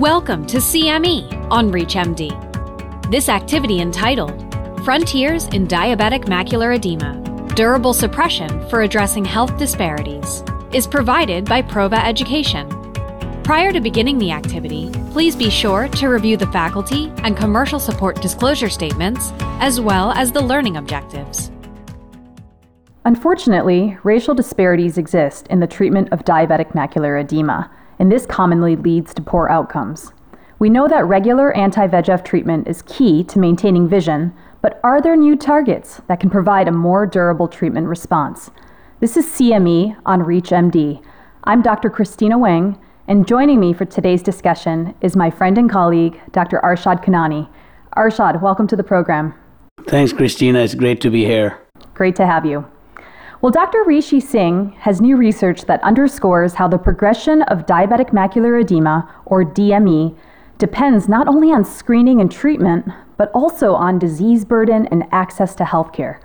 Welcome to CME on ReachMD. This activity entitled Frontiers in Diabetic Macular Edema Durable Suppression for Addressing Health Disparities is provided by Prova Education. Prior to beginning the activity, please be sure to review the faculty and commercial support disclosure statements as well as the learning objectives. Unfortunately, racial disparities exist in the treatment of diabetic macular edema, and this commonly leads to poor outcomes. We know that regular anti VEGF treatment is key to maintaining vision, but are there new targets that can provide a more durable treatment response? This is CME on ReachMD. I'm Dr. Christina Weng, and joining me for today's discussion is my friend and colleague, Dr. Arshad Khanani. Arshad, welcome to the program. Thanks, Christina. It's great to be here. Great to have you. Well, Dr. Rishi Singh has new research that underscores how the progression of diabetic macular edema, or DME, depends not only on screening and treatment, but also on disease burden and access to healthcare.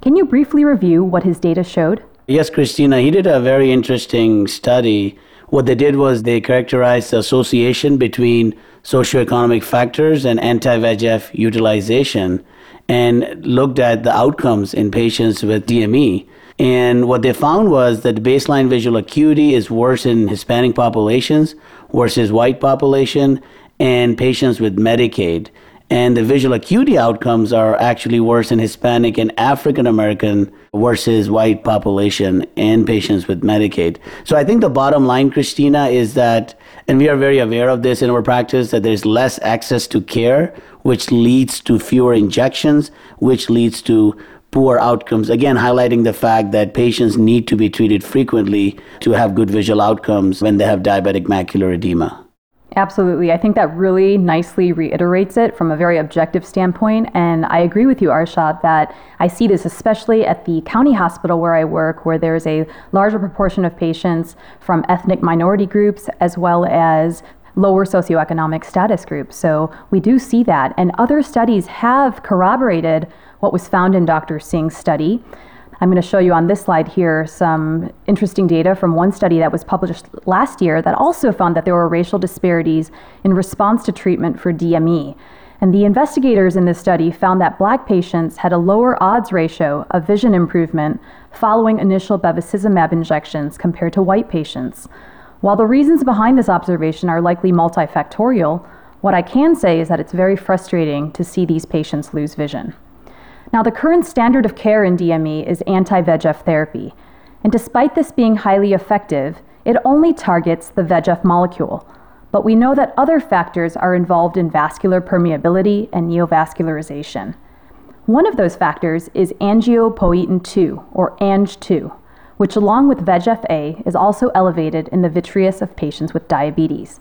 Can you briefly review what his data showed? Yes, Christina. He did a very interesting study. What they did was they characterized the association between socioeconomic factors and anti VEGF utilization and looked at the outcomes in patients with DME. And what they found was that baseline visual acuity is worse in Hispanic populations versus white population and patients with Medicaid. And the visual acuity outcomes are actually worse in Hispanic and African American versus white population and patients with Medicaid. So I think the bottom line, Christina, is that, and we are very aware of this in our practice, that there's less access to care, which leads to fewer injections, which leads to poor outcomes. Again, highlighting the fact that patients need to be treated frequently to have good visual outcomes when they have diabetic macular edema. Absolutely. I think that really nicely reiterates it from a very objective standpoint. And I agree with you, Arshad, that I see this especially at the county hospital where I work, where there's a larger proportion of patients from ethnic minority groups as well as lower socioeconomic status groups. So we do see that. And other studies have corroborated what was found in Dr. Singh's study. I'm going to show you on this slide here some interesting data from one study that was published last year that also found that there were racial disparities in response to treatment for DME. And the investigators in this study found that black patients had a lower odds ratio of vision improvement following initial bevacizumab injections compared to white patients. While the reasons behind this observation are likely multifactorial, what I can say is that it's very frustrating to see these patients lose vision. Now, the current standard of care in DME is anti VEGF therapy, and despite this being highly effective, it only targets the VEGF molecule. But we know that other factors are involved in vascular permeability and neovascularization. One of those factors is angiopoietin 2, or ANG2, which, along with VEGF A, is also elevated in the vitreous of patients with diabetes.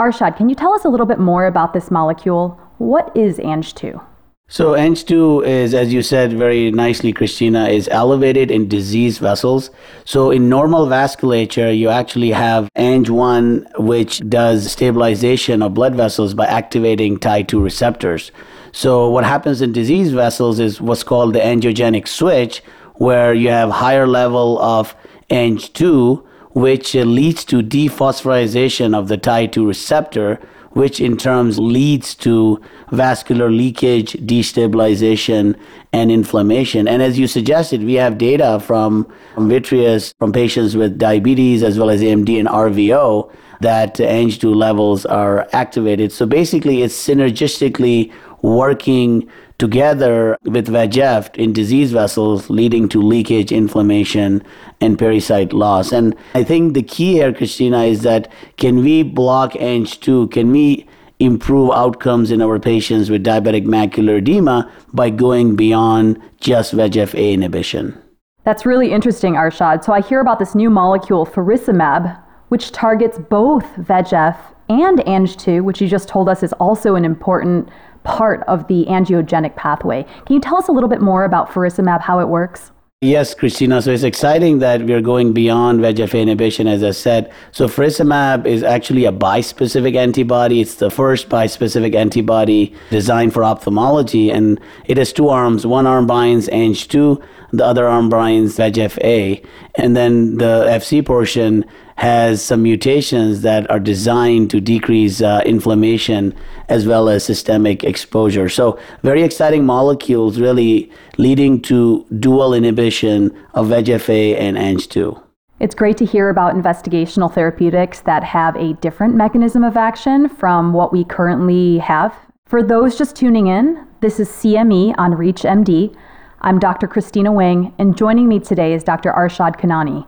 Arshad, can you tell us a little bit more about this molecule? What is ANG2? So Ang2 is, as you said very nicely, Christina, is elevated in diseased vessels. So in normal vasculature, you actually have Ang1, which does stabilization of blood vessels by activating Tie2 receptors. So what happens in diseased vessels is what's called the angiogenic switch, where you have higher level of Ang2, which leads to dephosphorylation of the Tie2 receptor, which in turn leads to vascular leakage, destabilization, and inflammation. And as you suggested, we have data from, vitreous from patients with diabetes as well as AMD and RVO that Ang2 levels are activated. So basically, it's synergistically working together with VEGF in disease vessels, leading to leakage, inflammation, and pericyte loss. And I think the key here, Christina, is that can we block Ang2? Can we improve outcomes in our patients with diabetic macular edema by going beyond just VEGF-A inhibition? That's really interesting, Arshad. So I hear about this new molecule, faricimab, which targets both VEGF and Ang2, which you just told us is also an important part of the angiogenic pathway. Can you tell us a little bit more about faricimab, how it works? Yes, Christina. So it's exciting that we're going beyond VEGF inhibition, as I said. So faricimab is actually a bispecific antibody. It's the first bispecific antibody designed for ophthalmology, and it has two arms. One arm binds Ang2, the other arm binds VEGF-A, and then the FC portion has some mutations that are designed to decrease uh, inflammation as well as systemic exposure. So, very exciting molecules really leading to dual inhibition of VEGF-A and Ang2. It's great to hear about investigational therapeutics that have a different mechanism of action from what we currently have. For those just tuning in, this is CME on ReachMD. I'm Dr. Christina Weng, and joining me today is Dr. Arshad Khanani.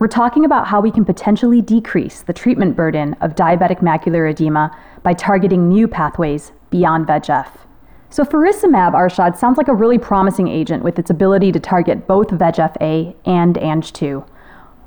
We're talking about how we can potentially decrease the treatment burden of diabetic macular edema by targeting new pathways beyond VEGF. So, faricimab, Arshad, sounds like a really promising agent with its ability to target both VEGF A and Ang2.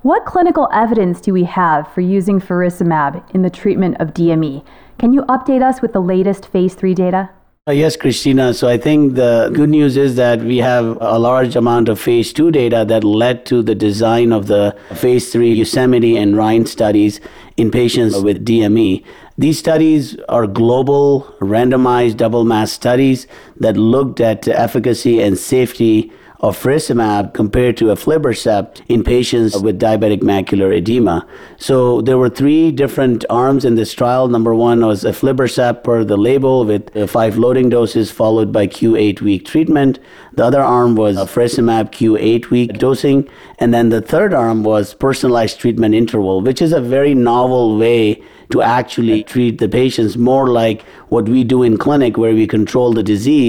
What clinical evidence do we have for using faricimab in the treatment of DME? Can you update us with the latest phase 3 data? Uh, yes, Christina. So I think the good news is that we have a large amount of phase two data that led to the design of the phase three Yosemite and Rhine studies in patients with DME. These studies are global, randomized, double masked studies that looked at the efficacy and safety of faricimab compared to aflibercept in patients with diabetic macular edema. So there were three different arms in this trial. Number one was aflibercept per the label with five loading doses followed by Q8 week treatment. The other arm was faricimab Q8 week dosing. And then the third arm was personalized treatment interval, which is a very novel way to actually treat the patients more like what we do in clinic where we control the disease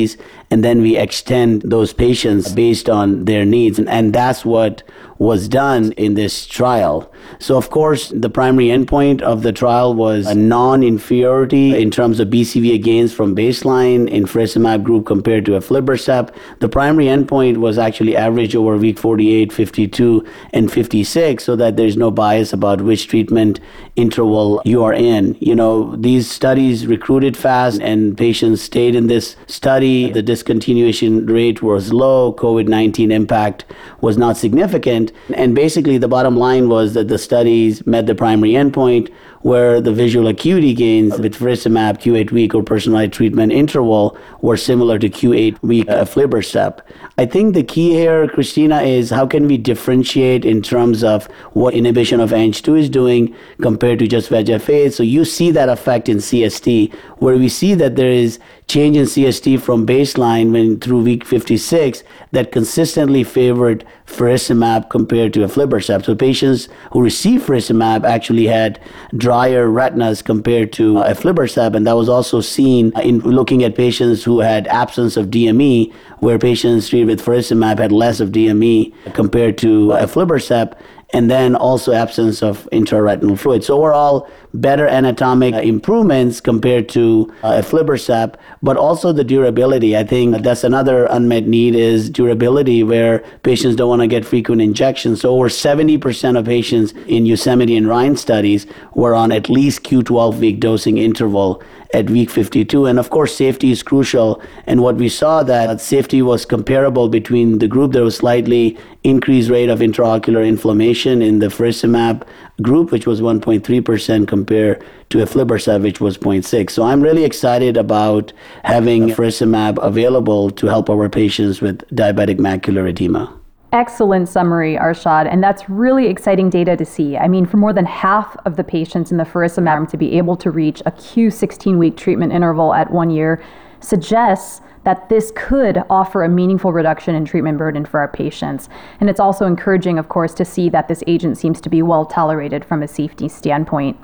and then we extend those patients based on their needs. And, and that's what was done in this trial. So, of course, the primary endpoint of the trial was a non inferiority in terms of BCVA gains from baseline in faricimab group compared to aflibercept. The primary endpoint was actually average over week 48, 52, and 56, so that there's no bias about which treatment interval you are in. You know, these studies recruited fast and patients stayed in this study. The discontinuation rate was low, COVID 19 impact was not significant. And basically, the bottom line was that the studies met the primary endpoint, where the visual acuity gains with faricimab Q8 week or personalized treatment interval were similar to Q8 week aflibercept. I think the key here, Christina, is how can we differentiate in terms of what inhibition of Ang2 is doing compared to just VEGF-A. So you see that effect in CST, where we see that there is change in CST from baseline when through week 56 that consistently favored faricimab compared to aflibercept. So patients who received faricimab actually had drier retinas compared to uh, aflibercept, and that was also seen in looking at patients who had absence of DME, where patients treated with faricimab had less of DME compared to aflibercept and then also absence of intraretinal fluid. So overall, better anatomic improvements compared to uh, aflibercept, but also the durability. I think that's another unmet need is durability where patients don't want to get frequent injections. So over 70% of patients in Yosemite and Rhine studies were on at least Q12 week dosing interval at week 52. And of course, safety is crucial. And what we saw that safety was comparable between the group. There was slightly increased rate of intraocular inflammation in the faricimab group, which was 1.3% compared to aflibercept, which was 0.6. So I'm really excited about having faricimab available to help our patients with diabetic macular edema. Excellent summary, Arshad, and that's really exciting data to see. I mean, for more than half of the patients in the faricimab to be able to reach a Q16 week treatment interval at one year suggests that this could offer a meaningful reduction in treatment burden for our patients. And it's also encouraging, of course, to see that this agent seems to be well tolerated from a safety standpoint.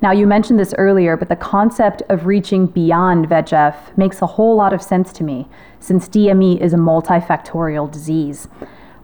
Now, you mentioned this earlier, but the concept of reaching beyond VEGF makes a whole lot of sense to me, since DME is a multifactorial disease.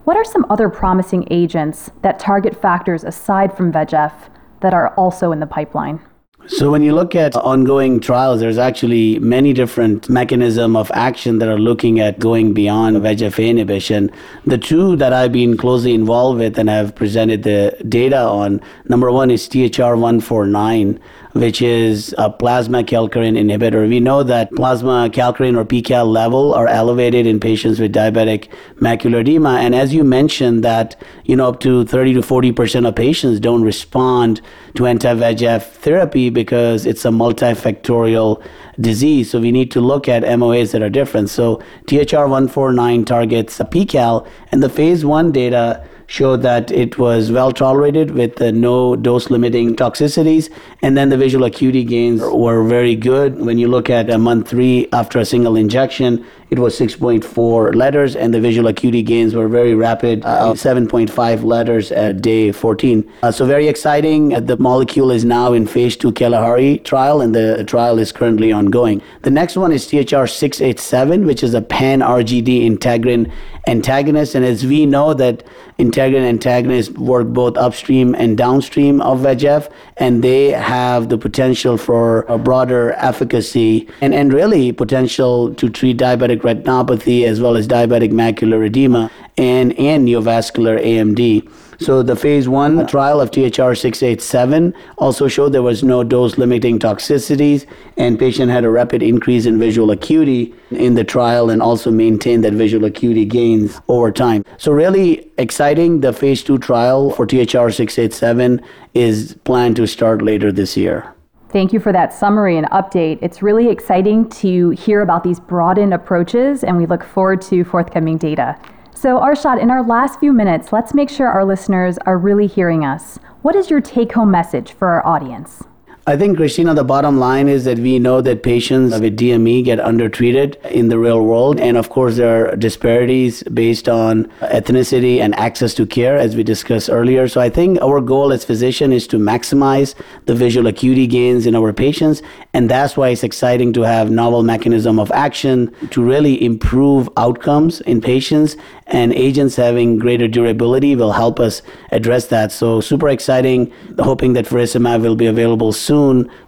What are some other promising agents that target factors aside from VEGF that are also in the pipeline? So when you look at ongoing trials, there's actually many different mechanism of action that are looking at going beyond VEGF inhibition. The two that I've been closely involved with and have presented the data on, number one is THR149, which is a plasma kallikrein inhibitor. We know that plasma kallikrein or pKal level are elevated in patients with diabetic macular edema. And as you mentioned that, you know, up to 30 to 40% of patients don't respond to anti-VEGF therapy because it's a multifactorial disease. So we need to look at MOAs that are different. So THR 149 targets a pKal and the phase one data showed that it was well tolerated with uh, no dose limiting toxicities. And then the visual acuity gains were very good. When you look at a month three after a single injection, it was 6.4 letters, and the visual acuity gains were very rapid, uh, 7.5 letters at day 14. Uh, so, very exciting. Uh, the molecule is now in phase two Kalahari trial, and the trial is currently ongoing. The next one is THR 687, which is a pan RGD integrin antagonist. And as we know, that integrin antagonists work both upstream and downstream of VEGF, and they have the potential for a broader efficacy and, and really potential to treat diabetic retinopathy as well as diabetic macular edema and, and neovascular AMD. So the phase one trial of THR 687 also showed there was no dose limiting toxicities and patient had a rapid increase in visual acuity in the trial and also maintained that visual acuity gains over time. So really exciting. The phase two trial for THR 687 is planned to start later this year. Thank you for that summary and update. It's really exciting to hear about these broadened approaches, and we look forward to forthcoming data. So, Arshad, in our last few minutes, let's make sure our listeners are really hearing us. What is your take home message for our audience? I think, Christina, the bottom line is that we know that patients with DME get undertreated in the real world. And of course, there are disparities based on ethnicity and access to care, as we discussed earlier. So I think our goal as physicians is to maximize the visual acuity gains in our patients. And that's why it's exciting to have novel mechanism of action to really improve outcomes in patients and agents having greater durability will help us address that. So super exciting, hoping that faricimab will be available soon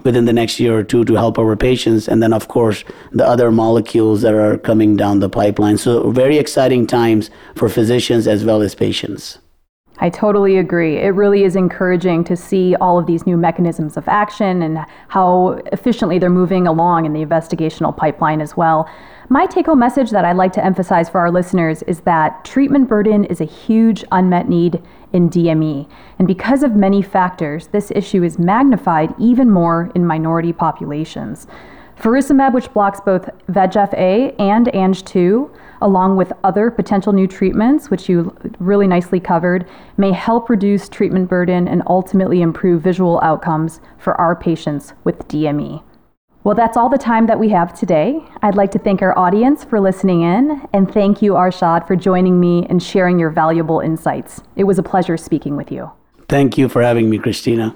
within the next year or two to help our patients. And then of course the other molecules that are coming down the pipeline. So very exciting times for physicians as well as patients. I totally agree. It really is encouraging to see all of these new mechanisms of action and how efficiently they're moving along in the investigational pipeline as well. My take home message that I'd like to emphasize for our listeners is that treatment burden is a huge unmet need in DME. And because of many factors, this issue is magnified even more in minority populations. Faricimab, which blocks both VEGF A and Ang2, along with other potential new treatments, which you really nicely covered, may help reduce treatment burden and ultimately improve visual outcomes for our patients with DME. Well, that's all the time that we have today. I'd like to thank our audience for listening in, and thank you, Arshad, for joining me and sharing your valuable insights. It was a pleasure speaking with you. Thank you for having me, Christina.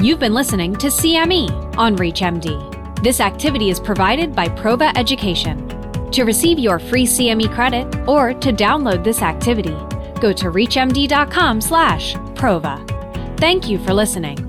You've been listening to CME on ReachMD. This activity is provided by Prova Education. To receive your free CME credit or to download this activity, go to reachmd.com/prova. Thank you for listening.